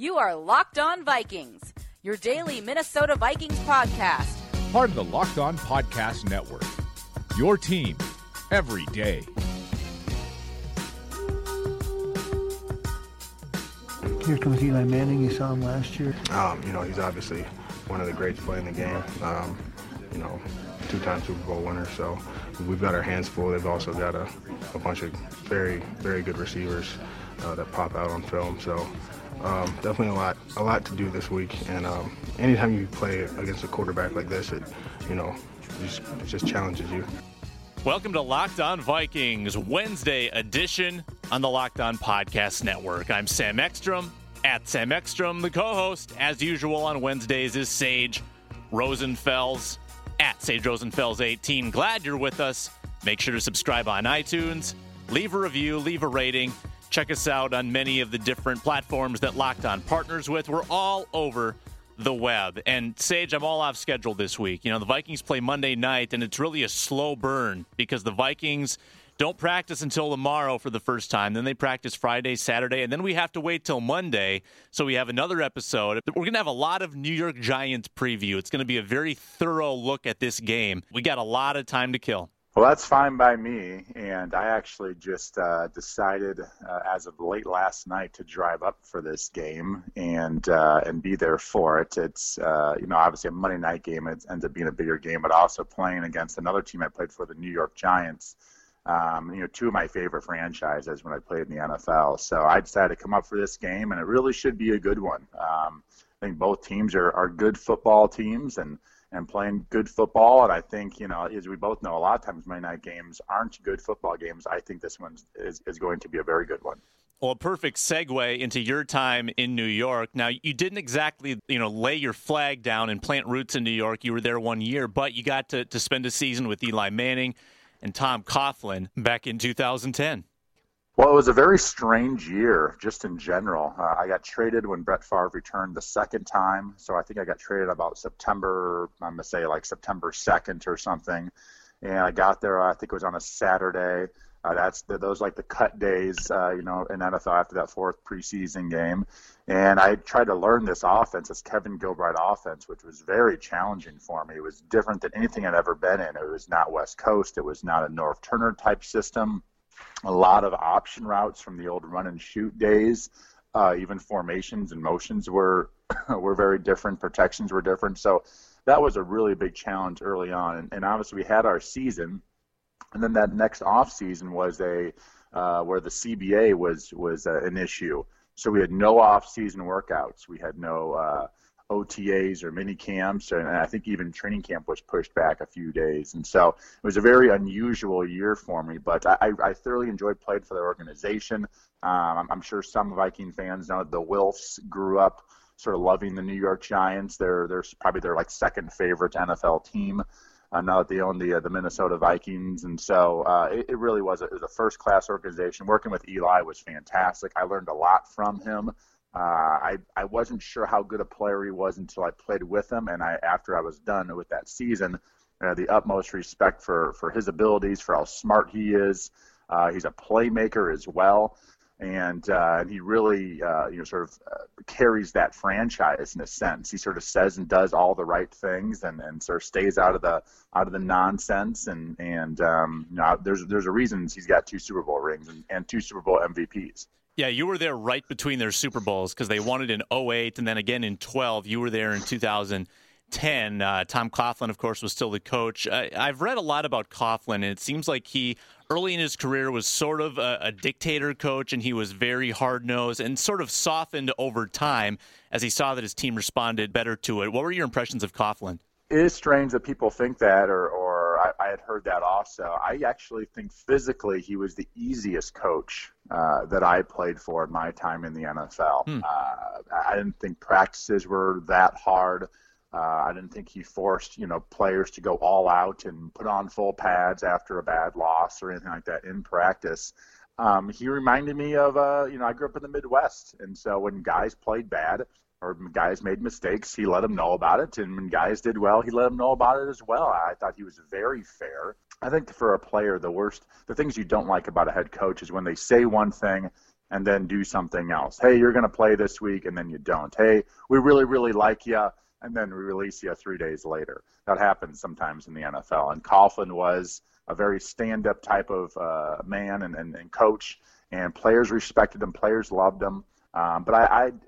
You are Locked On Vikings, your daily Minnesota Vikings podcast. Part of the Locked On Podcast Network. Your team every day. Here comes Eli Manning. You saw him last year. Um, you know, he's obviously one of the greats playing the game. Um, you know, two-time Super Bowl winner. So we've got our hands full. They've also got a, a bunch of very, very good receivers uh, that pop out on film. So um, definitely a lot, a lot to do this week. And um, anytime you play against a quarterback like this, it, you know, just, it just challenges you. Welcome to Locked On Vikings, Wednesday edition on the Locked On Podcast Network. I'm Sam Ekstrom at Sam Ekstrom. The co host, as usual on Wednesdays, is Sage Rosenfels at Sage Rosenfels 18. Glad you're with us. Make sure to subscribe on iTunes, leave a review, leave a rating. Check us out on many of the different platforms that Locked On partners with. We're all over the web. And Sage, I'm all off schedule this week. You know, the Vikings play Monday night, and it's really a slow burn because the Vikings don't practice until tomorrow for the first time. Then they practice Friday, Saturday, and then we have to wait till Monday. So we have another episode. We're going to have a lot of New York Giants preview. It's going to be a very thorough look at this game. We got a lot of time to kill. Well, that's fine by me. And I actually just uh, decided, uh, as of late last night, to drive up for this game and uh, and be there for it. It's uh, you know obviously a Monday night game. It ends up being a bigger game, but also playing against another team I played for, the New York Giants. Um, you know, two of my favorite franchises when I played in the NFL. So I decided to come up for this game, and it really should be a good one. Um, I think both teams are, are good football teams, and and playing good football. And I think, you know, as we both know, a lot of times Monday night games aren't good football games. I think this one is, is going to be a very good one. Well, a perfect segue into your time in New York. Now, you didn't exactly, you know, lay your flag down and plant roots in New York. You were there one year, but you got to, to spend a season with Eli Manning and Tom Coughlin back in 2010. Well, it was a very strange year, just in general. Uh, I got traded when Brett Favre returned the second time, so I think I got traded about September. I'm gonna say like September 2nd or something, and I got there. I think it was on a Saturday. Uh, that's the, those like the cut days, uh, you know, in NFL after that fourth preseason game. And I tried to learn this offense, this Kevin Gilbride offense, which was very challenging for me. It was different than anything I'd ever been in. It was not West Coast. It was not a Norv Turner type system a lot of option routes from the old run and shoot days. Uh, even formations and motions were were very different. Protections were different. So that was a really big challenge early on. And, and obviously we had our season, and then that next off season was a uh, where the CBA was was uh, an issue. So we had no off season workouts. We had no uh, OTAs or mini camps, and I think even training camp was pushed back a few days. And so it was a very unusual year for me, but I, I thoroughly enjoyed playing for the organization. Um, I'm sure some Viking fans know the Wilfs grew up sort of loving the New York Giants. They're they're probably their like second favorite NFL team. Uh, now that they own the uh, the Minnesota Vikings, and so uh, it, it really was a, it was a first class organization. Working with Eli was fantastic. I learned a lot from him. Uh, I I wasn't sure how good a player he was until I played with him, and I after I was done with that season, uh, the utmost respect for for his abilities, for how smart he is. Uh, he's a playmaker as well, and uh, he really uh, you know sort of uh, carries that franchise in a sense. He sort of says and does all the right things, and, and sort of stays out of the out of the nonsense. And and um, you know, there's there's a reason he's got two Super Bowl rings and, and two Super Bowl MVPs. Yeah, you were there right between their Super Bowls because they won it in 08 and then again in 12. You were there in 2010. Uh, Tom Coughlin, of course, was still the coach. Uh, I've read a lot about Coughlin, and it seems like he, early in his career, was sort of a, a dictator coach, and he was very hard nosed and sort of softened over time as he saw that his team responded better to it. What were your impressions of Coughlin? It is strange that people think that, or, or I, had heard that also. I actually think physically he was the easiest coach uh, that I played for in my time in the NFL. Hmm. Uh, I didn't think practices were that hard. Uh, I didn't think he forced you know players to go all out and put on full pads after a bad loss or anything like that in practice. Um, he reminded me of uh, you know I grew up in the Midwest, and so when guys played bad or guys made mistakes, he let them know about it, and when guys did well, he let them know about it as well. I thought he was very fair. I think for a player, the worst, the things you don't like about a head coach is when they say one thing and then do something else. Hey, you're going to play this week, and then you don't. Hey, we really, really like you and then we release you three days later. That happens sometimes in the NFL. And Coughlin was a very stand-up type of uh, man and, and, and, coach, and players respected him, players loved him. Um, but I,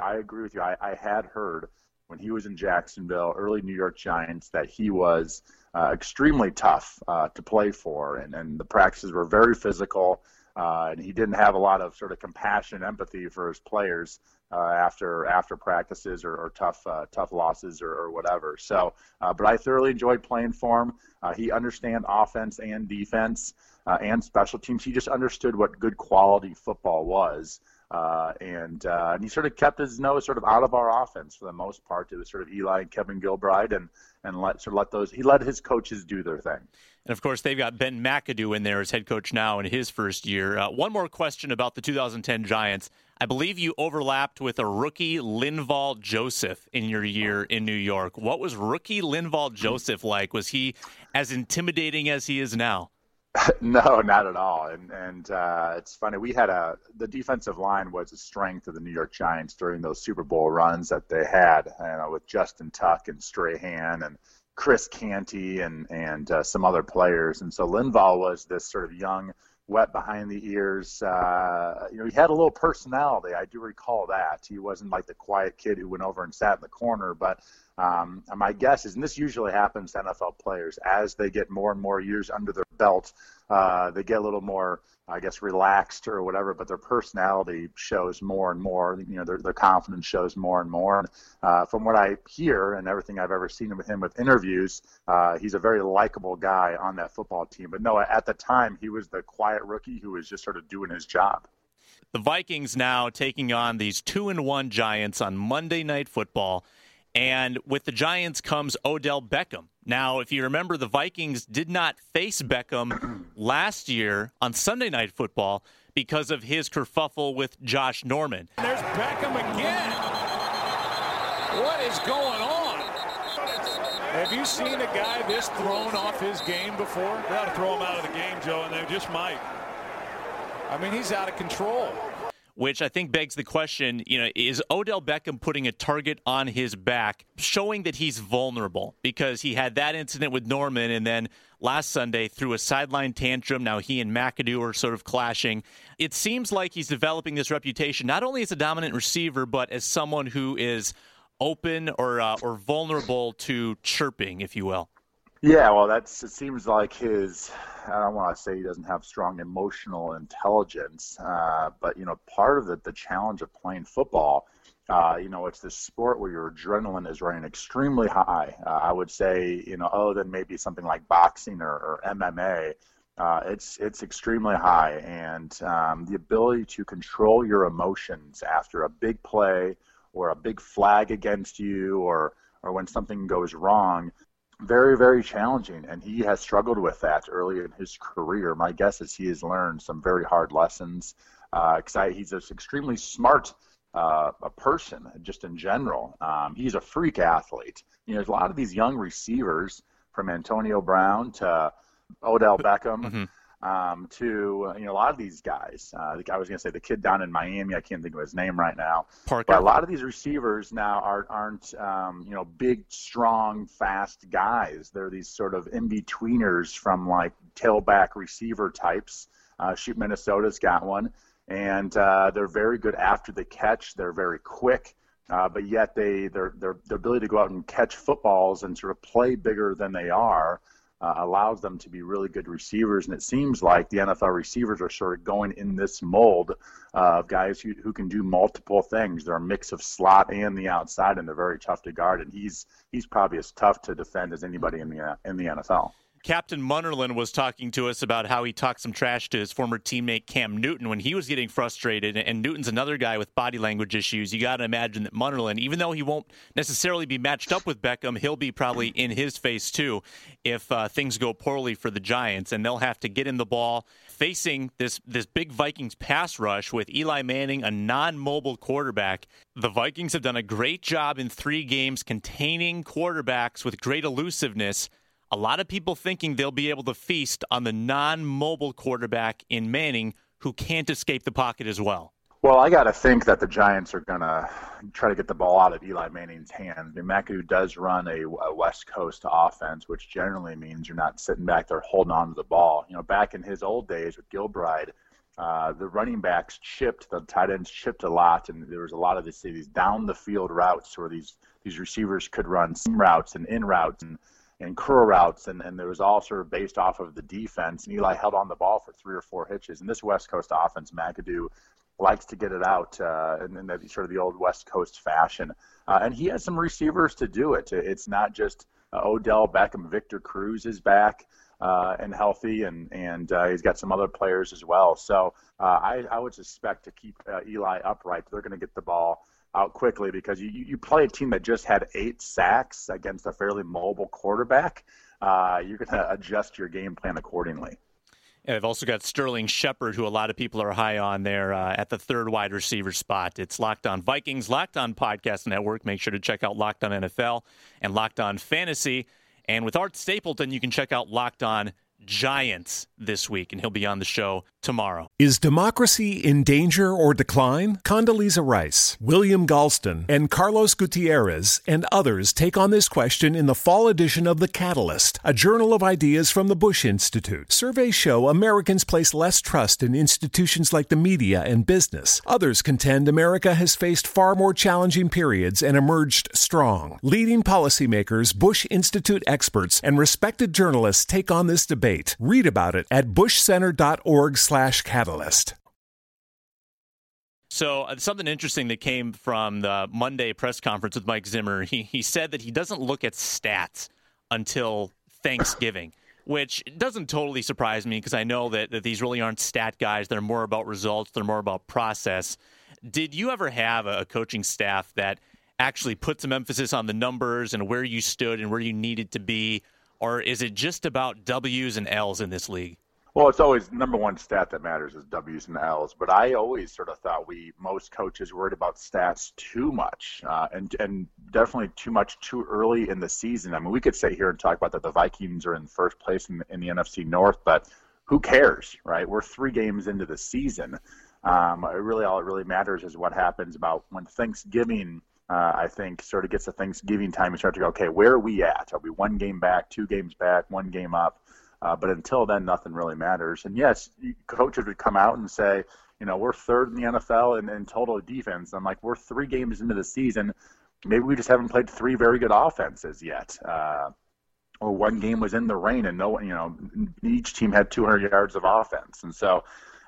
I, I agree with you. I, I had heard when he was in Jacksonville, early New York Giants, that he was uh, extremely tough uh, to play for, and, and the practices were very physical. Uh, and he didn't have a lot of sort of compassion empathy for his players uh, after after practices or, or tough uh, tough losses or, or whatever. So, uh, but I thoroughly enjoyed playing for him. He understand offense and defense and special teams. He just understood what good quality football was. Uh, and uh, and he sort of kept his nose sort of out of our offense for the most part. It was sort of Eli and Kevin Gilbride, and and let sort of let those he let his coaches do their thing. And of course, they've got Ben McAdoo in there as head coach now in his first year. Uh, one more question about the 2010 Giants. I believe you overlapped with a rookie Linval Joseph in your year in New York. What was rookie Linval Joseph like? Was he as intimidating as he is now? no, not at all. And and uh, it's funny. We had a the defensive line was a strength of the New York Giants during those Super Bowl runs that they had, you know, with Justin Tuck and Strahan and Chris Canty and and uh, some other players. And so Linval was this sort of young, wet behind the ears. Uh, you know, he had a little personality. I do recall that he wasn't like the quiet kid who went over and sat in the corner, but um, my guess is, and this usually happens to NFL players, as they get more and more years under their belt, uh, they get a little more, I guess, relaxed or whatever, but their personality shows more and more. You know, their, their confidence shows more and more. And uh, from what I hear and everything I've ever seen with him with interviews, uh, he's a very likable guy on that football team. But no, at the time, he was the quiet rookie who was just sort of doing his job. The Vikings now taking on these two and one Giants on Monday Night Football. And with the Giants comes Odell Beckham. Now, if you remember, the Vikings did not face Beckham last year on Sunday Night Football because of his kerfuffle with Josh Norman. There's Beckham again. What is going on? Have you seen a guy this thrown off his game before? They ought to throw him out of the game, Joe, and they just might. I mean, he's out of control which I think begs the question, you know, is Odell Beckham putting a target on his back, showing that he's vulnerable because he had that incident with Norman and then last Sunday threw a sideline tantrum. Now he and McAdoo are sort of clashing. It seems like he's developing this reputation not only as a dominant receiver, but as someone who is open or uh, or vulnerable to chirping, if you will. Yeah, well, that's it seems like his. I don't want to say he doesn't have strong emotional intelligence, uh, but you know, part of the the challenge of playing football, uh, you know, it's this sport where your adrenaline is running extremely high. Uh, I would say, you know, oh, then maybe something like boxing or, or MMA. Uh, it's it's extremely high, and um, the ability to control your emotions after a big play or a big flag against you, or or when something goes wrong very, very challenging, and he has struggled with that early in his career. My guess is he has learned some very hard lessons. Uh, he's an extremely smart uh, a person, just in general. Um, he's a freak athlete. You know, there's a lot of these young receivers from Antonio Brown to Odell Beckham. Mm-hmm um, to uh, you know a lot of these guys. Uh, I was going to say the kid down in Miami. I can't think of his name right now. Parker. But a lot of these receivers now are, aren't um, you know big, strong, fast guys. They're these sort of in betweeners from like tailback receiver types. Uh, shoot, Minnesota's got one, and uh, they're very good after the catch. They're very quick. Uh, but yet they their, their their ability to go out and catch footballs and sort of play bigger than they are uh, allows them to be really good receivers. And it seems like the NFL receivers are sort of going in this mold uh, of guys who, who can do multiple things. They're a mix of slot and the outside, and they're very tough to guard. And he's he's probably as tough to defend as anybody in the in the NFL. Captain Munnerlyn was talking to us about how he talked some trash to his former teammate Cam Newton when he was getting frustrated. And Newton's another guy with body language issues. You got to imagine that Munnerlyn, even though he won't necessarily be matched up with Beckham, he'll be probably in his face too if uh, things go poorly for the Giants, and they'll have to get in the ball facing this this big Vikings pass rush with Eli Manning, a non-mobile quarterback. The Vikings have done a great job in three games containing quarterbacks with great elusiveness. A lot of people thinking they'll be able to feast on the non-mobile quarterback in Manning, who can't escape the pocket as well. Well, I got to think that the Giants are going to try to get the ball out of Eli Manning's hands. I mean, McAdoo does run a, a, West Coast offense, which generally means you're not sitting back there holding on to the ball. You know, back in his old days with Gilbride, uh, the running backs chipped, the tight ends chipped a lot, and there was a lot of these, these down the field routes where these these receivers could run some routes and in routes and and curl routes, and, and there was all sort of based off of the defense. And Eli held on the ball for three or four hitches. And this West Coast offense, McAdoo likes to get it out uh, in, in that sort of the old West Coast fashion. Uh, and he has some receivers to do it. It's not just uh, Odell Beckham, Victor Cruz is back. Uh, and healthy, and and uh, he's got some other players as well. So uh, I, I would suspect to keep uh, Eli upright, they're going to get the ball out quickly because you, you play a team that just had eight sacks against a fairly mobile quarterback. Uh, you're going to adjust your game plan accordingly. And they've also got Sterling Shepard, who a lot of people are high on there uh, at the third wide receiver spot. It's Locked On Vikings, Locked On Podcast Network. Make sure to check out Locked On NFL and Locked On Fantasy. And with Art Stapleton, you can check out Locked On Giants this week, and he'll be on the show tomorrow. Is democracy in danger or decline? Condoleezza Rice, William Galston, and Carlos Gutierrez and others take on this question in the fall edition of The Catalyst, a journal of ideas from the Bush Institute. Surveys show Americans place less trust in institutions like the media and business. Others contend America has faced far more challenging periods and emerged strong. Leading policymakers, Bush Institute experts, and respected journalists take on this debate. Read about it at bushcenter.org slash catalyst. So uh, something interesting that came from the Monday press conference with Mike Zimmer. He he said that he doesn't look at stats until Thanksgiving, which doesn't totally surprise me because I know that, that these really aren't stat guys. They're more about results. They're more about process. Did you ever have a coaching staff that actually put some emphasis on the numbers and where you stood and where you needed to be, or is it just about W's and L's in this league? Well, it's always number one stat that matters is W's and L's. But I always sort of thought we most coaches worried about stats too much, uh, and and definitely too much too early in the season. I mean, we could sit here and talk about that the Vikings are in first place in, in the NFC North, but who cares, right? We're three games into the season. Um, really, all it really matters is what happens about when Thanksgiving. Uh, I think sort of gets to Thanksgiving time and start to go, okay, where are we at? Are we one game back, two games back, one game up? Uh, but until then, nothing really matters. And yes, coaches would come out and say, you know, we're third in the NFL in, in total defense. I'm like, we're three games into the season. Maybe we just haven't played three very good offenses yet. Uh, or one game was in the rain and no one, you know, each team had 200 yards of offense. And so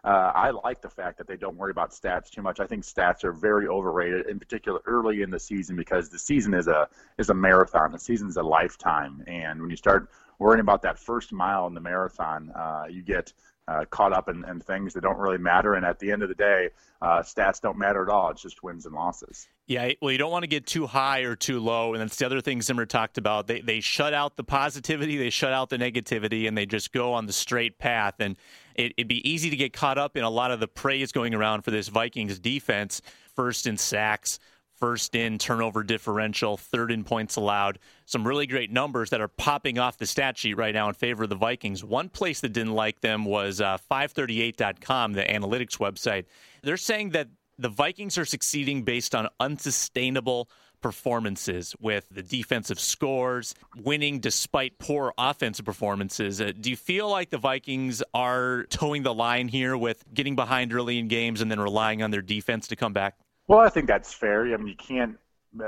uh, I like the fact that they don't worry about stats too much. I think stats are very overrated, in particular early in the season, because the season is a is a marathon. The season is a lifetime, and when you start worrying about that first mile in the marathon, uh, you get uh, caught up in, in, things that don't really matter. And at the end of the day, uh, stats don't matter at all. It's just wins and losses. Yeah, well, you don't want to get too high or too low. And that's the other thing Zimmer talked about. They, they shut out the positivity, they shut out the negativity, and they just go on the straight path. And it, it'd be easy to get caught up in a lot of the praise going around for this Vikings defense, first in sacks first in turnover differential, third in points allowed. Some really great numbers that are popping off the stat sheet right now in favor of the Vikings. One place that didn't like them was uh, 538.com, the analytics website. They're saying that the Vikings are succeeding based on unsustainable performances with the defensive scores, winning despite poor offensive performances. Uh, do you feel like the Vikings are toeing the line here with getting behind early in games and then relying on their defense to come back? Well, I think that's fair. I mean, you can't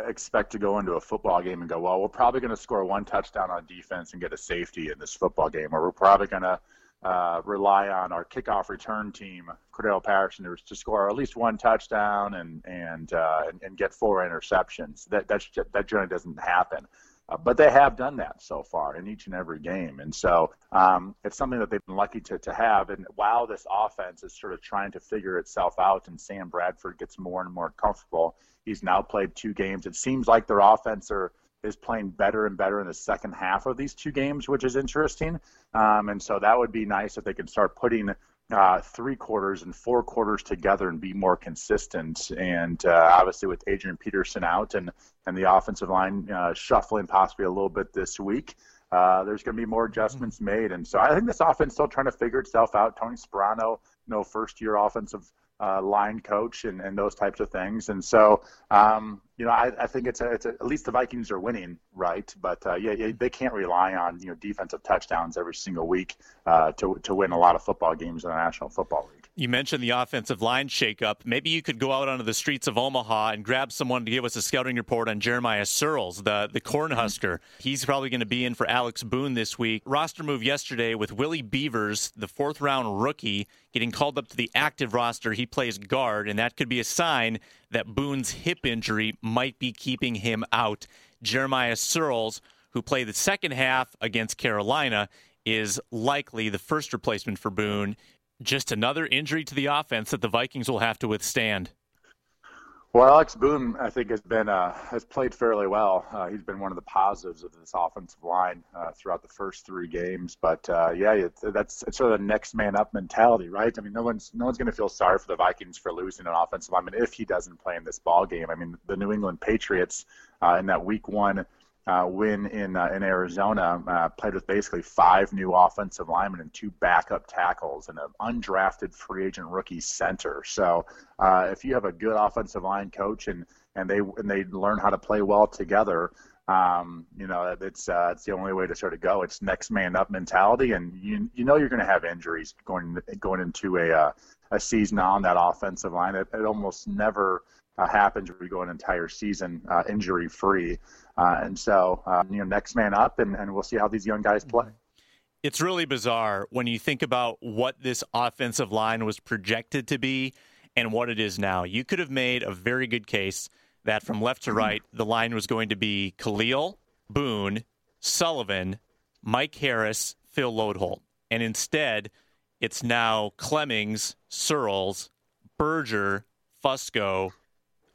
expect to go into a football game and go, well, we're probably going to score one touchdown on defense and get a safety in this football game, or we're probably going to uh, rely on our kickoff return team, Cordarrelle Patterson, to, score at least one touchdown and and, uh, and, and get four interceptions. That that's, that generally doesn't happen. Uh, but they have done that so far in each and every game. And so um, it's something that they've been lucky to, to have. And while this offense is sort of trying to figure itself out and Sam Bradford gets more and more comfortable, he's now played two games. It seems like their offense are, is playing better and better in the second half of these two games, which is interesting. Um, and so that would be nice if they can start putting uh, three quarters and four quarters together and be more consistent. And uh, obviously, with Adrian Peterson out and and the offensive line uh, shuffling possibly a little bit this week, uh, there's going to be more adjustments made. And so I think this offense still trying to figure itself out. Tony Sparano, you know, first year offensive uh, line coach and, and those types of things. And so, um, you know, I, I think it's, a, it's a, at least the Vikings are winning, right? But uh, yeah, they can't rely on you know defensive touchdowns every single week uh, to to win a lot of football games in the National Football League. You mentioned the offensive line shakeup. Maybe you could go out onto the streets of Omaha and grab someone to give us a scouting report on Jeremiah Sirles, the, the Cornhusker. He's probably going to be in for Alex Boone this week. Roster move yesterday with Willie Beavers, the fourth round rookie, getting called up to the active roster. He plays guard, and that could be a sign that Boone's hip injury might be keeping him out. Jeremiah Sirles, who played the second half against Carolina, is likely the first replacement for Boone just another injury to the offense that the Vikings will have to withstand. Well, Alex Boone, I think, has been uh, has played fairly well. Uh, he's been one of the positives of this offensive line uh, throughout the first three games. But uh, yeah, it, that's it's sort of the next man up mentality, right? I mean, no one's no one's going to feel sorry for the Vikings for losing an offensive lineman if he doesn't play in this ball game. I mean, the New England Patriots uh, in that Week One uh, win in uh, in Arizona, uh, played with basically five new offensive linemen and two backup tackles and an undrafted free agent rookie center. So uh, if you have a good offensive line coach and and they and they learn how to play well together, um, you know it's uh, it's the only way to sort of go. It's next man up mentality, and you you know you're going to have injuries going going into a uh, a season on that offensive line. It, it almost never uh, happens where we go an entire season uh, injury free. Uh, and so, uh, you know, next man up, and, and we'll see how these young guys play. It's really bizarre when you think about what this offensive line was projected to be and what it is now. You could have made a very good case that from left to right, the line was going to be Kalil, Boone, Sullivan, Mike Harris, Phil Loadholt. And instead, it's now Clemmings, Sirles, Berger, Fusco,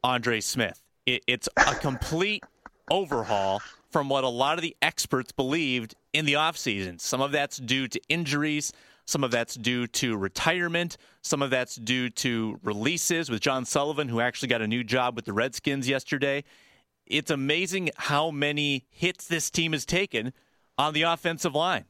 Andre Smith. It, it's a complete overhaul from what a lot of the experts believed in the offseason. Some of that's due to injuries, some of that's due to retirement, some of that's due to releases with John Sullivan, who actually got a new job with the Redskins yesterday. It's amazing how many hits this team has taken on the offensive line.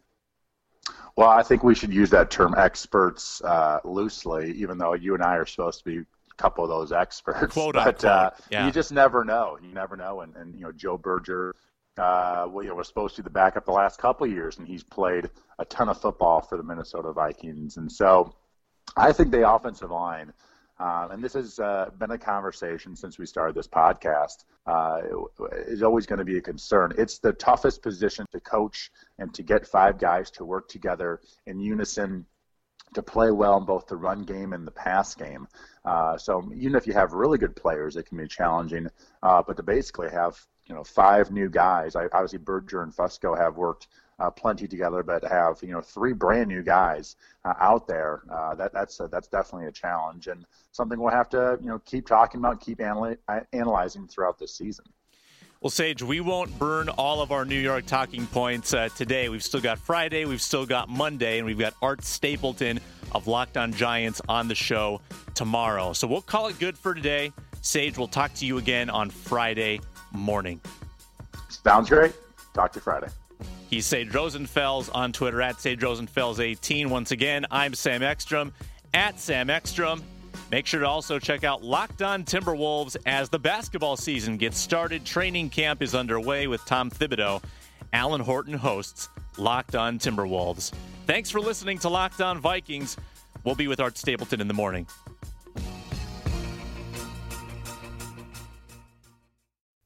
Well, I think we should use that term experts uh, loosely, even though you and I are supposed to be couple of those experts. Quote but uh, yeah. you just never know. You never know. And, and you know, Joe Berger, uh, well, you know, was supposed to be the backup the last couple of years, and he's played a ton of football for the Minnesota Vikings. And so, I think the offensive line. Um, and this has uh, been a conversation since we started this podcast. Uh, is always going to be a concern. It's the toughest position to coach and to get five guys to work together in unison to play well in both the run game and the pass game. Uh, so even if you have really good players, it can be challenging. Uh, but to basically have you know five new guys, I, obviously Berger and Fusco have worked uh, plenty together, but to have you know three brand new guys uh, out there. Uh, that that's that's definitely a challenge and something we'll have to you know keep talking about, keep analy- analyzing throughout this season. Well, Sage, we won't burn all of our New York talking points uh, today. We've still got Friday, we've still got Monday, and we've got Art Stapleton of Locked On Giants on the show tomorrow. So we'll call it good for today. Sage, we'll talk to you again on Friday morning. Sounds great. Talk to you Friday. He's Sage Rosenfels on Twitter at Sage Rosenfels18. Once again, I'm Sam Ekstrom at Sam Ekstrom. Make sure to also check out Locked On Timberwolves as the basketball season gets started. Training camp is underway with Tom Thibodeau. Alan Horton hosts Locked On Timberwolves. Thanks for listening to Locked On Vikings. We'll be with Art Stapleton in the morning.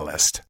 catalyst.